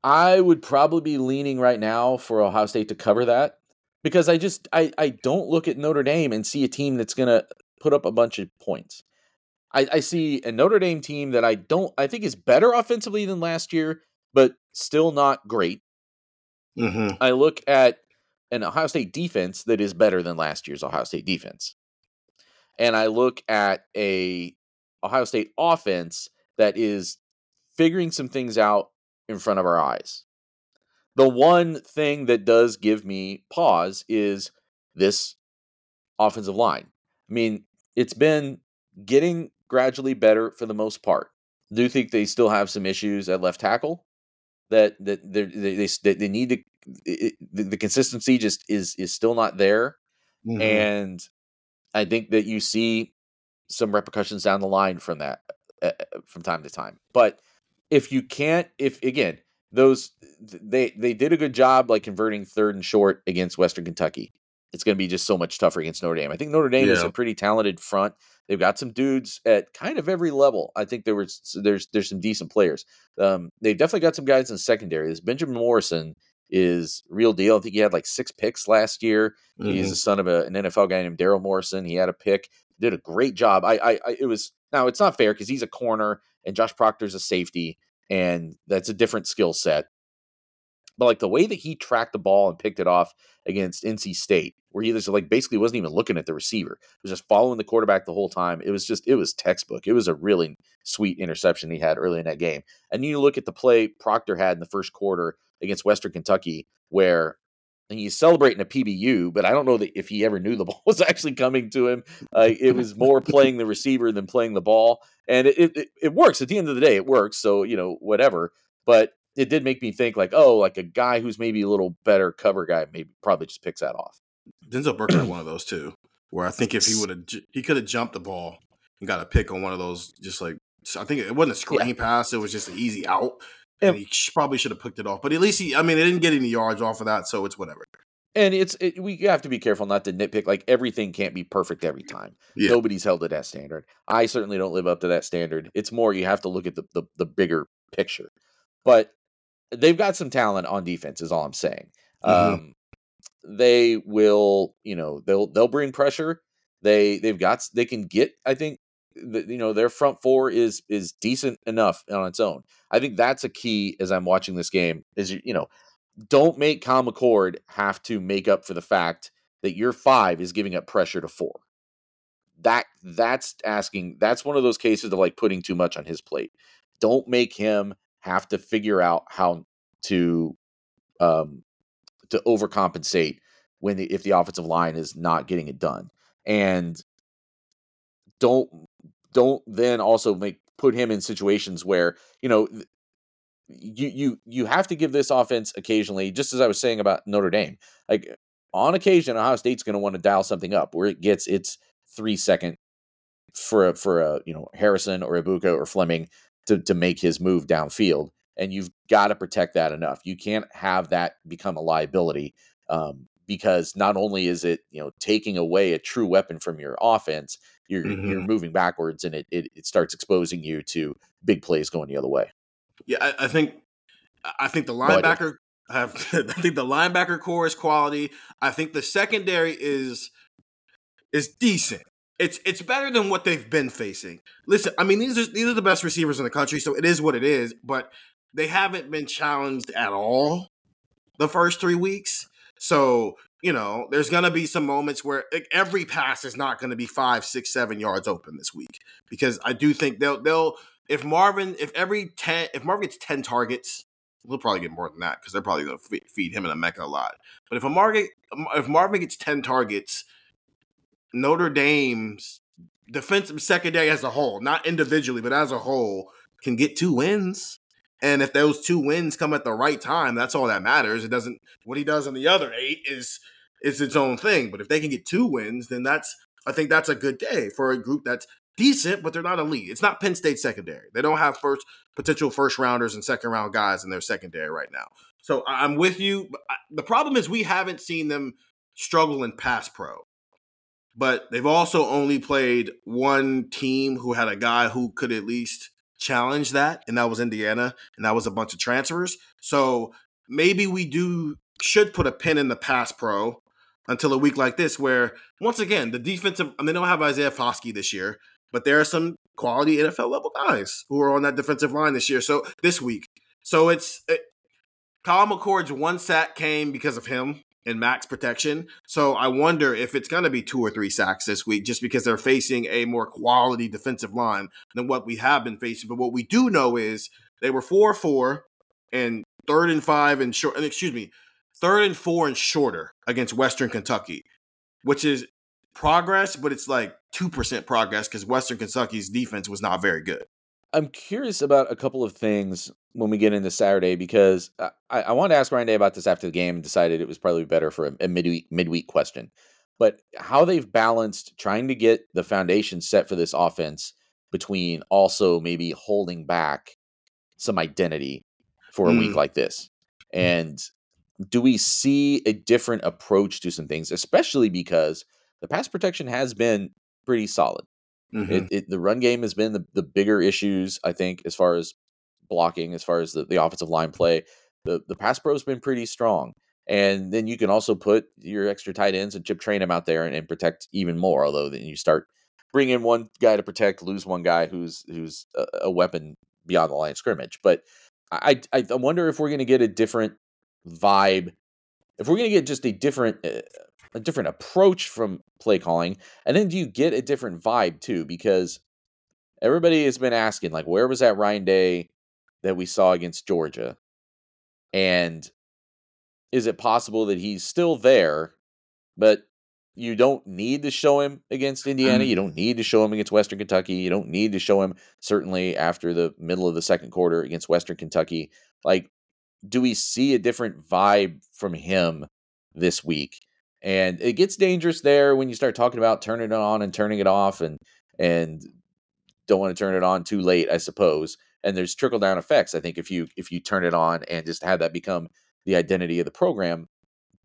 I would probably be leaning right now for Ohio State to cover that. because I just I I don't look at Notre Dame and see a team that's going to put up a bunch of points. I, I see a Notre Dame team that I don't I think is better offensively than last year, but still not great. Mm-hmm. I look at an Ohio State defense that is better than last year's Ohio State defense. And I look at a Ohio State offense that is figuring some things out in front of our eyes. The one thing that does give me pause is this offensive line. I mean, it's been getting gradually better for the most part. Do think they still have some issues at left tackle that that they they they, need to it, the, the, consistency just is is still not there, mm-hmm. and I think that you see some repercussions down the line from that uh, from time to time. But if you can't, if again those they they did a good job like converting third and short against Western Kentucky. It's going to be just so much tougher against Notre Dame. I think Notre Dame yeah. is a pretty talented front. They've got some dudes at kind of every level. I think there was there's there's some decent players. Um, they've definitely got some guys in secondary. This Benjamin Morrison is real deal. I think he had like six picks last year. Mm-hmm. He's the son of a, an NFL guy named Daryl Morrison. He had a pick, did a great job. I, I, I it was now it's not fair because he's a corner and Josh Proctor's a safety, and that's a different skill set. But like the way that he tracked the ball and picked it off against NC State, where he just like basically wasn't even looking at the receiver, he was just following the quarterback the whole time. It was just it was textbook. It was a really sweet interception he had early in that game. And you look at the play Proctor had in the first quarter against Western Kentucky, where he's celebrating a PBU, but I don't know that if he ever knew the (laughs) ball was actually coming to him. Uh, it was more playing the receiver than playing the ball, and it, it it works. At the end of the day, it works. So you know whatever. But it did make me think like, oh, like a guy who's maybe a little better cover guy, maybe probably just picks that off. Denzel Burke had one of those too, where I think if he would have, he could have jumped the ball and got a pick on one of those, just like I think it wasn't a screen yeah. pass; it was just an easy out, and, and he probably should have picked it off. But at least he, I mean, it didn't get any yards off of that, so it's whatever. And it's it, we have to be careful not to nitpick. Like everything can't be perfect every time. Yeah. Nobody's held to that standard. I certainly don't live up to that standard. It's more you have to look at the the, the bigger picture. But they've got some talent on defense. Is all I'm saying. Mm-hmm. Um, they will, you know, they'll they'll bring pressure. They they've got they can get. I think the, you know their front four is is decent enough on its own. I think that's a key as I'm watching this game. Is you know, don't make Kyle McCord have to make up for the fact that your five is giving up pressure to four. That that's asking. That's one of those cases of like putting too much on his plate. Don't make him have to figure out how to um, to overcompensate when the, if the offensive line is not getting it done, and don't don't then also make put him in situations where you know you you you have to give this offense occasionally. Just as I was saying about Notre Dame, like on occasion, Ohio State's going to want to dial something up where it gets its three second for a, for a you know Harrison or Egbuka or Fleming to, to make his move downfield. And you've got to protect that enough. You can't have that become a liability um, because not only is it you know taking away a true weapon from your offense, you're mm-hmm. you're moving backwards, and it, it, it starts exposing you to big plays going the other way. Yeah, I, I think I think the linebacker no have (laughs) I think the linebacker core is quality. I think the secondary is is decent it's it's better than what they've been facing. Listen, I mean these are these are the best receivers in the country, so it is what it is. But they haven't been challenged at all the first three weeks. So you know, there's gonna be some moments where every pass is not gonna be five, six, seven yards open this week because I do think they'll they'll if Marvin if every ten if Marvin gets ten targets. We'll probably get more than that because they're probably going to feed him and Emeka a lot. But if a Marvin, if Marvin gets ten targets, Notre Dame's defensive secondary as a whole, not individually, but as a whole, can get two wins. And if those two wins come at the right time, that's all that matters. It doesn't what he does in the other eight is is its own thing. But if they can get two wins, then that's I think that's a good day for a group that's decent, but they're not elite. It's not Penn State secondary. They don't have first potential first rounders and second round guys in their secondary right now. So I'm with you. Uh, the problem is we haven't seen them struggle in pass pro but they've also only played one team who had a guy who could at least challenge that, and that was Indiana, and that was a bunch of transfers. So maybe we do should put a pin in the pass pro. until a week like this, where once again the defensive. I mean, they don't have Isaiah Foskey this year, but there are some quality NFL level guys who are on that defensive line this year. So this week, so it's it, Kyle McCord's one sack came because of him and max protection. So I wonder if it's going to be two or three sacks this week, just because they're facing a more quality defensive line than what we have been facing. But what we do know is they were four four and third and five and short. And excuse me, third and four and shorter against Western Kentucky, which is progress, but it's like two percent progress because Western Kentucky's defense was not very good. I'm curious about a couple of things when we get into Saturday because I, I wanted to ask Ryan Day about this after the game and decided it was probably better for a, a midweek midweek question. But how they've balanced trying to get the foundation set for this offense between also maybe holding back some identity for a mm. week like this. And do we see a different approach to some things, especially because the pass protection has been pretty solid? Mm-hmm. It, it, the run game has been the, the bigger issues, I think, as far as blocking, as far as the, the offensive line play. The the pass pro has been pretty strong. And then you can also put your extra tight ends and chip train them out there and, and protect even more. Although then you start bring in one guy to protect, lose one guy who's who's a, a weapon beyond the line of scrimmage. But I I, I wonder if we're going to get a different vibe, if we're going to get just a different uh, a different approach from play calling, and then do you get a different vibe too? Because everybody has been asking, like, where was that Ryan Day that we saw against Georgia, and is it possible that he's still there, but you don't need to show him against Indiana. Mm. You don't need to show him against Western Kentucky. You don't need to show him certainly after the middle of the second quarter against Western Kentucky. Like, do we see a different vibe from him this week? And it gets dangerous there when you start talking about turning it on and turning it off and and don't want to turn it on too late, I suppose. And there's trickle down effects. I think if you if you turn it on and just have that become the identity of the program.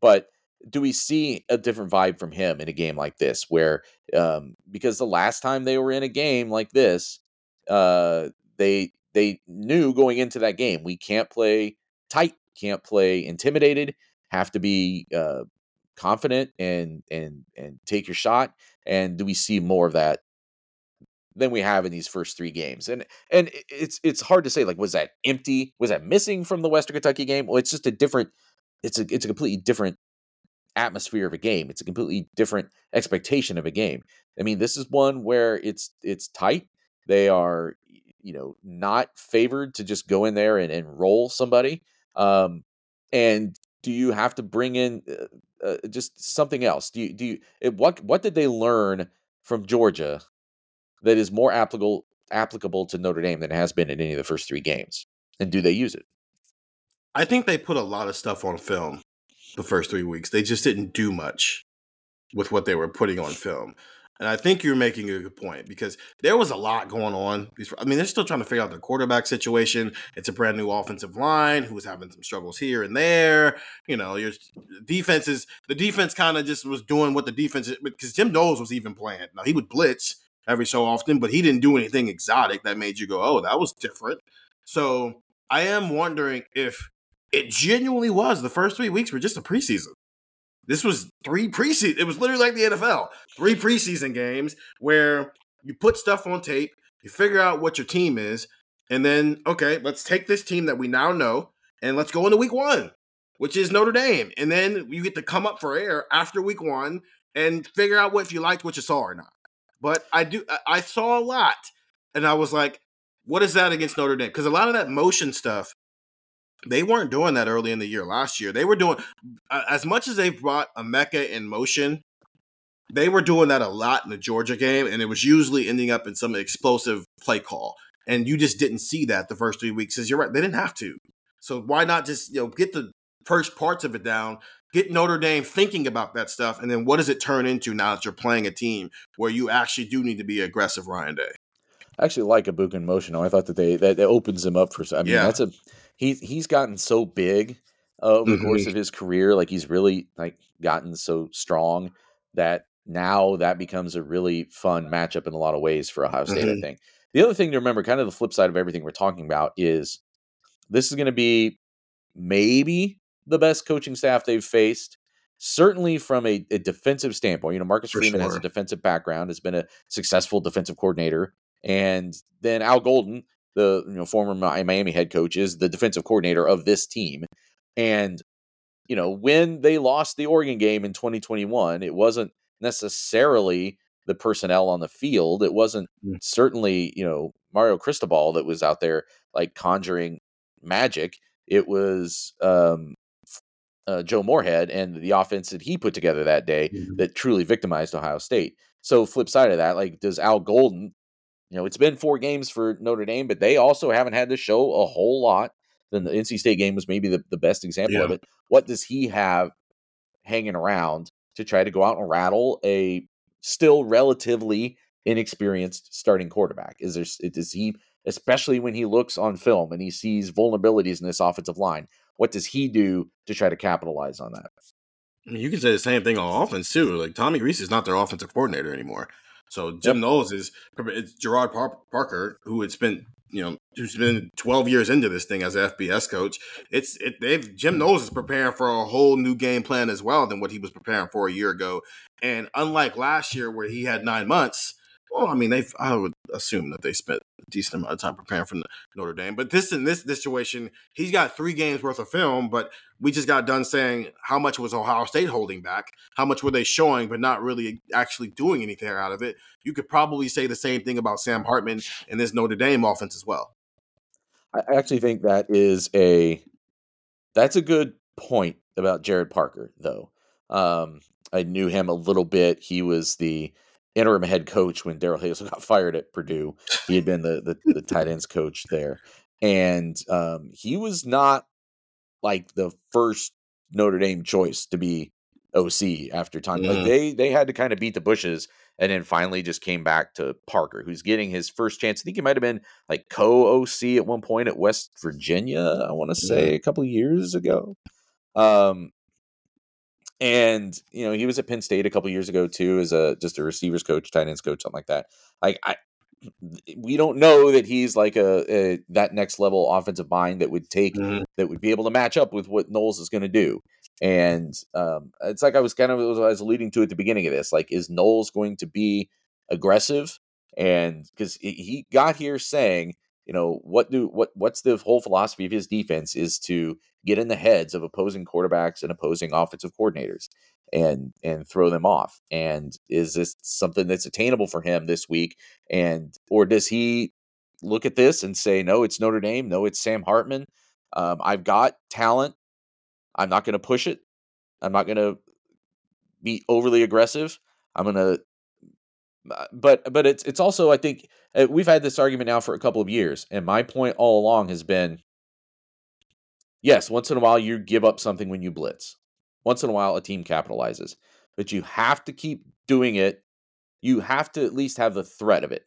But do we see a different vibe from him in a game like this where um, because the last time they were in a game like this uh, they they knew going into that game we can't play tight can't play intimidated have to be uh, confident and and and take your shot and do we see more of that than we have in these first three games and and it's it's hard to say like was that empty was that missing from the western kentucky game well it's just a different it's a it's a completely different atmosphere of a game. It's a completely different expectation of a game. I mean, this is one where it's it's tight. They are, you know, not favored to just go in there and, and roll somebody. Um, and do you have to bring in uh, just something else? Do you do you it, what what did they learn from Georgia that is more applicable applicable to Notre Dame than it has been in any of the first three games? And do they use it? I think they put a lot of stuff on film the first three weeks. They just didn't do much with what they were putting on film. And I think you're making a good point because there was a lot going on. I mean, they're still trying to figure out their quarterback situation. It's a brand new offensive line who was having some struggles here and there. You know, your defenses, the defense kind of just was doing what the defense because Jim Knowles was even playing. Now he would blitz every so often, but he didn't do anything exotic that made you go, "Oh, that was different." So I am wondering if it genuinely was. The first three weeks were just a preseason. This was three preseason. It was literally like the NFL. Three preseason games where you put stuff on tape, you figure out what your team is, and then okay, let's take this team that we now know and let's go into week one, which is Notre Dame, and then you get to come up for air after week one and figure out what if you liked what you saw or not. But I do, I saw a lot, and I was like, what is that against Notre Dame? Because a lot of that motion stuff they weren't doing that early in the year last year. They were doing as much as they brought Emeka in motion. They were doing that a lot in the Georgia game, and it was usually ending up in some explosive play call. And you just didn't see that the first three weeks. Because you're right, they didn't have to. So why not just you know get the first parts of it down, get Notre Dame thinking about that stuff, and then what does it turn into now that you're playing a team where you actually do need to be aggressive, Ryan Day? I actually like Egbuka in motion. I thought that they that, that opens them up for. I mean, yeah. that's a he's he's gotten so big uh, over mm-hmm. the course of his career. Like he's really like gotten so strong that now that becomes a really fun matchup in a lot of ways for Ohio State. Mm-hmm. I think the other thing to remember, kind of the flip side of everything we're talking about, is this is going to be maybe the best coaching staff they've faced certainly from a, a defensive standpoint, you know, Marcus For Freeman has a defensive background, has been a successful defensive coordinator, and then Al Golden, the you know former Miami head coach, is the defensive coordinator of this team. And you know, when they lost the Oregon game in 2021, it wasn't necessarily the personnel on the field. It wasn't Mm. certainly, you know, Mario Cristobal that was out there like conjuring magic. It was um, uh, Joe Moorhead and the offense that he put together that day Mhm. that truly victimized Ohio State. So, flip side of that, like, does Al Golden, you know, it's been four games for Notre Dame, but they also haven't had to show a whole lot. Then the NC State game was maybe the, the best example of it. What does he have hanging around to try to go out and rattle a still relatively inexperienced starting quarterback? Is there does he, especially when he looks on film and he sees vulnerabilities in this offensive line, what does he do to try to capitalize on that? I mean, you can say the same thing on offense too. Like Tommy Rees is not their offensive coordinator anymore. So Jim Knowles is it's Gerad Par- Parker, who had spent you know who's been 12 years into this thing as an FBS coach. It's it they've Jim Knowles is preparing for a whole new game plan as well than what he was preparing for a year ago. And unlike last year where he had nine months, well, I mean they've I would assume that they spent decent amount of time preparing for Notre Dame. But this in this situation, he's got three games worth of film, but we just got done saying how much was Ohio State holding back, how much were they showing, but not really actually doing anything out of it. You could probably say the same thing about Sam Hartman and this Notre Dame offense as well. I actually think that is a that's a good point about Gerad Parker, though. Um, I knew him a little bit. He was the interim head coach when Darrell Hazell (laughs) got fired at Purdue. He had been the the, the tight ends coach there, and um, he was not like the first Notre Dame choice to be OC after time. Like Mhm. they they had to kind of beat the bushes, and then finally just came back to Parker, who's getting his first chance. I think he might have been like co OC at one point at West Virginia. I want to say a couple of years ago. Um, and you know he was at Penn State a couple years ago too, as a just a receivers coach, tight ends coach, something like that. Like I, (clears throat) we don't know that he's like a, a that next level offensive mind that would take Mhm. that would be able to match up with what Knowles is going to do. And um, it's like I was kind of I was alluding to at the beginning of this. Like, is Knowles going to be aggressive? And because he got here saying, you know, what do what what's the whole philosophy of his defense is to get in the heads of opposing quarterbacks and opposing offensive coordinators and and throw them off. And is this something that's attainable for him this week? And or does he look at this and say, no, it's Notre Dame, no, it's Sam Hartman. Um, I've got talent. I'm not going to push it. I'm not going to be overly aggressive. I'm going to but but it's it's also I think uh, we've had this argument now for a couple of years and my point all along has been yes, once in a while you give up something when you blitz. Once in a while a team capitalizes, but you have to keep doing it. You have to at least have the threat of it.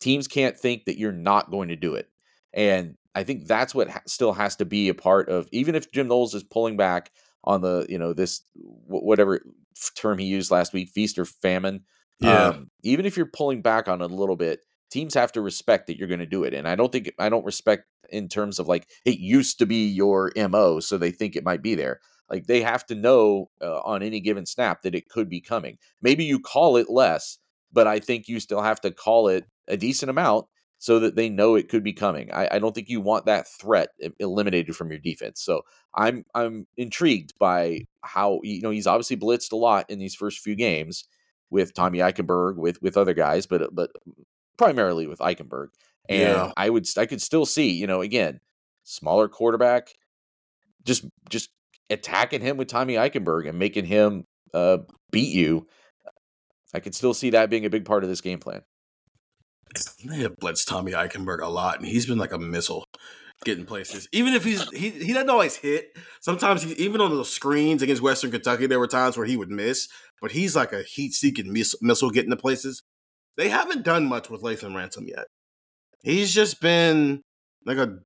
Teams can't think that you're not going to do it. And I think that's what ha- still has to be a part of even if Jim Knowles is pulling back on the, you know, this wh- whatever term he used last week, feast or famine. Yeah. Um, even if you're pulling back on it a little bit, teams have to respect that you're going to do it. And I don't think I don't respect in terms of like it used to be your mo, so they think it might be there. Like they have to know uh, on any given snap that it could be coming. Maybe you call it less, but I think you still have to call it a decent amount so that they know it could be coming. I, I don't think you want that threat eliminated from your defense. So I'm I'm intrigued by how you know he's obviously blitzed a lot in these first few games with Tommy Eichenberg, with with other guys, but but primarily with Eichenberg. And Yeah. I would I could still see, you know, again, smaller quarterback, just just attacking him with Tommy Eichenberg and making him uh, beat you. I could still see that being a big part of this game plan. They have blitzed Tommy Eichenberg a lot, and he's been like a missile getting places. Even if he's he he doesn't always hit. Sometimes he, even on those screens against Western Kentucky, there were times where he would miss. But he's like a heat-seeking miss, missile getting to places. They haven't done much with Lathan Ransom yet. He's just been like a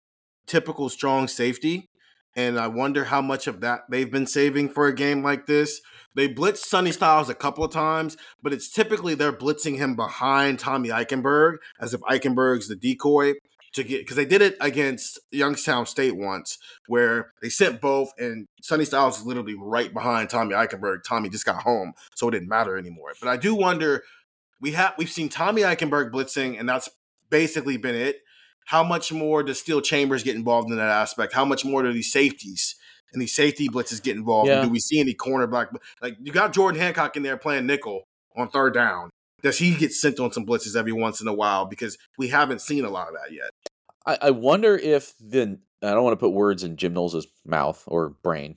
typical strong safety, and I wonder how much of that they've been saving for a game like this. They blitz Sonny Styles a couple of times, but it's typically they're blitzing him behind Tommy Eichenberg as if Eichenberg's the decoy to get because they did it against Youngstown State once, where they sent both, and Sonny Styles is literally right behind Tommy Eichenberg. Tommy just got home, so it didn't matter anymore. But I do wonder. We have we've seen Tommy Eichenberg blitzing, and that's basically been it. How much more does Steele Chambers get involved in that aspect? How much more do these safeties and these safety blitzes get involved? Yeah. Do we see any cornerback? Like you got Jordan Hancock in there playing nickel on third down. Does he get sent on some blitzes every once in a while? Because we haven't seen a lot of that yet. I, I wonder if the I don't want to put words in Jim Knowles' mouth or brain,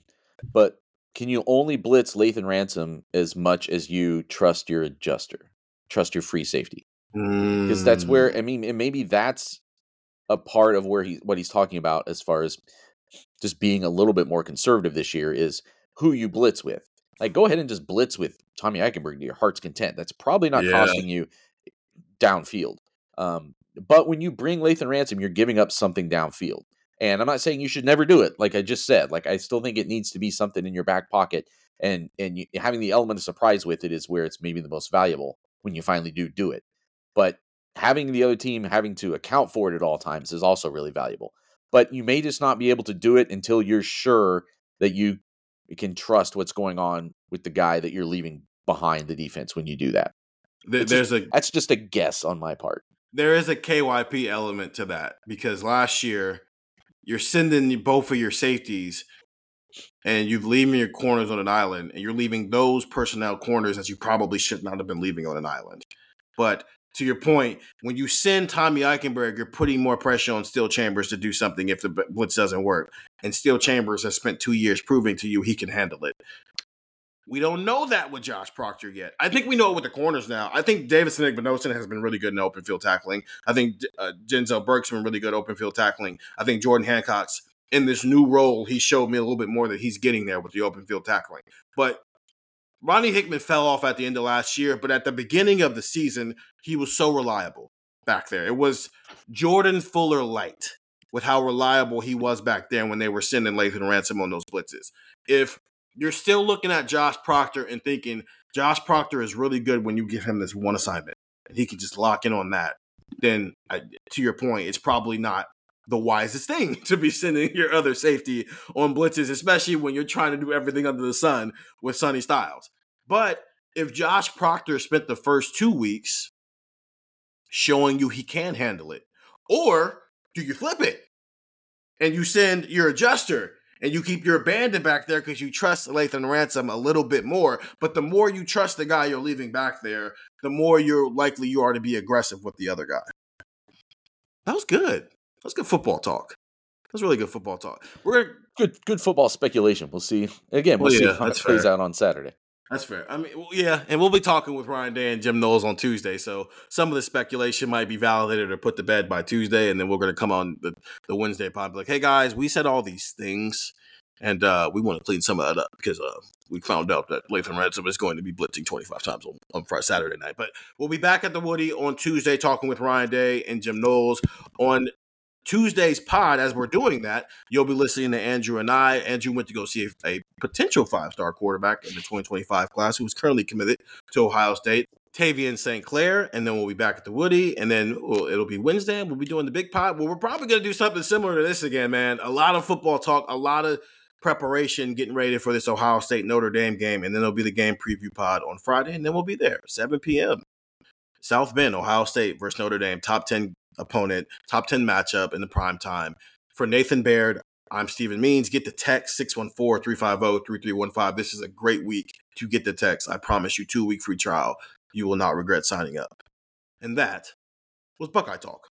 but can you only blitz Lathan Ransom as much as you trust your adjuster, trust your free safety? Because that's Mm. where I mean, and maybe that's a part of where he what he's talking about as far as just being a little bit more conservative this year is who you blitz with. Like, go ahead and just blitz with Tommy Eichenberg to your heart's content. That's probably not Yeah. costing you downfield. Um, but when you bring Lathan Ransom, you're giving up something downfield. And I'm not saying you should never do it. Like I just said, like I still think it needs to be something in your back pocket, and and you, having the element of surprise with it is where it's maybe the most valuable when you finally do do it. But having the other team having to account for it at all times is also really valuable. But you may just not be able to do it until you're sure that you can trust what's going on with the guy that you're leaving behind the defense when you do that. There- there's a That's just a guess on my part. there is a KYP element to that because last year you're sending both of your safeties and you've leaving your corners on an island and you're leaving those personnel corners that you probably should not have been leaving on an island. But to your point, when you send Tommy Eichenberg, you're putting more pressure on Steele Chambers to do something if the blitz doesn't work. And Steele Chambers has spent two years proving to you he can handle it. We don't know that with Josh Proctor yet. I think we know it with the corners now. I think Davison Igbinosun has been really good in open field tackling. I think uh, Denzel Burke's been really good open field tackling. I think Jordan Hancock's in this new role. He showed me a little bit more that he's getting there with the open field tackling. But Ronnie Hickman fell off at the end of last year, but at the beginning of the season, he was so reliable back there. It was Jordan Fuller light with how reliable he was back then when they were sending Lathan Ransom on those blitzes. If you're still looking at Josh Proctor and thinking Josh Proctor is really good when you give him this one assignment and he can just lock in on that, then I, to your point, it's probably not the wisest thing (laughs) to be sending your other safety on blitzes, especially when you're trying to do everything under the sun with Sonny Styles. But if Josh Proctor spent the first two weeks showing you he can handle it, or do you flip it and you send your adjuster and you keep your abandon back there because you trust Lathan Ransom a little bit more. But the more you trust the guy you're leaving back there, the more you're likely you are to be aggressive with the other guy. That was good. That was good football talk. That's really good football talk. We're gonna Good good football speculation. We'll see. Again, we'll Well, see yeah, how it that's plays fair. out on Saturday. That's fair. I mean, well, yeah, and we'll be talking with Ryan Day and Jim Knowles on Tuesday. So some of the speculation might be validated or put to bed by Tuesday, and then we're going to come on the, the Wednesday pod like, "Hey guys, we said all these things, and uh, we want to clean some of that up because uh, we found out that Lathan Ransom is going to be blitzing 25 times on, on Friday, Saturday night." But we'll be back at the Woody on Tuesday talking with Ryan Day and Jim Knowles on Tuesday's pod, as we're doing that, you'll be listening to Andrew and I. Andrew went to go see a, a potential five star quarterback in the 2025 class who is currently committed to Ohio State, Tavien St. Clair. And then we'll be back at the Woody. And then we'll, it'll be Wednesday. and We'll be doing the big pod. Well, we're probably going to do something similar to this again, man. A lot of football talk, a lot of preparation getting ready for this Ohio State Notre Dame game. And then it'll be the game preview pod on Friday. And then we'll be there, 7 p.m. South Bend, Ohio State versus Notre Dame, top 10 opponent, top 10 matchup in the prime time. For Nathan Baird, I'm Stephen Means. Get the text 614 350 3315. This is a great week to get the text. I promise you, two week free trial. You will not regret signing up. And that was Buckeye Talk.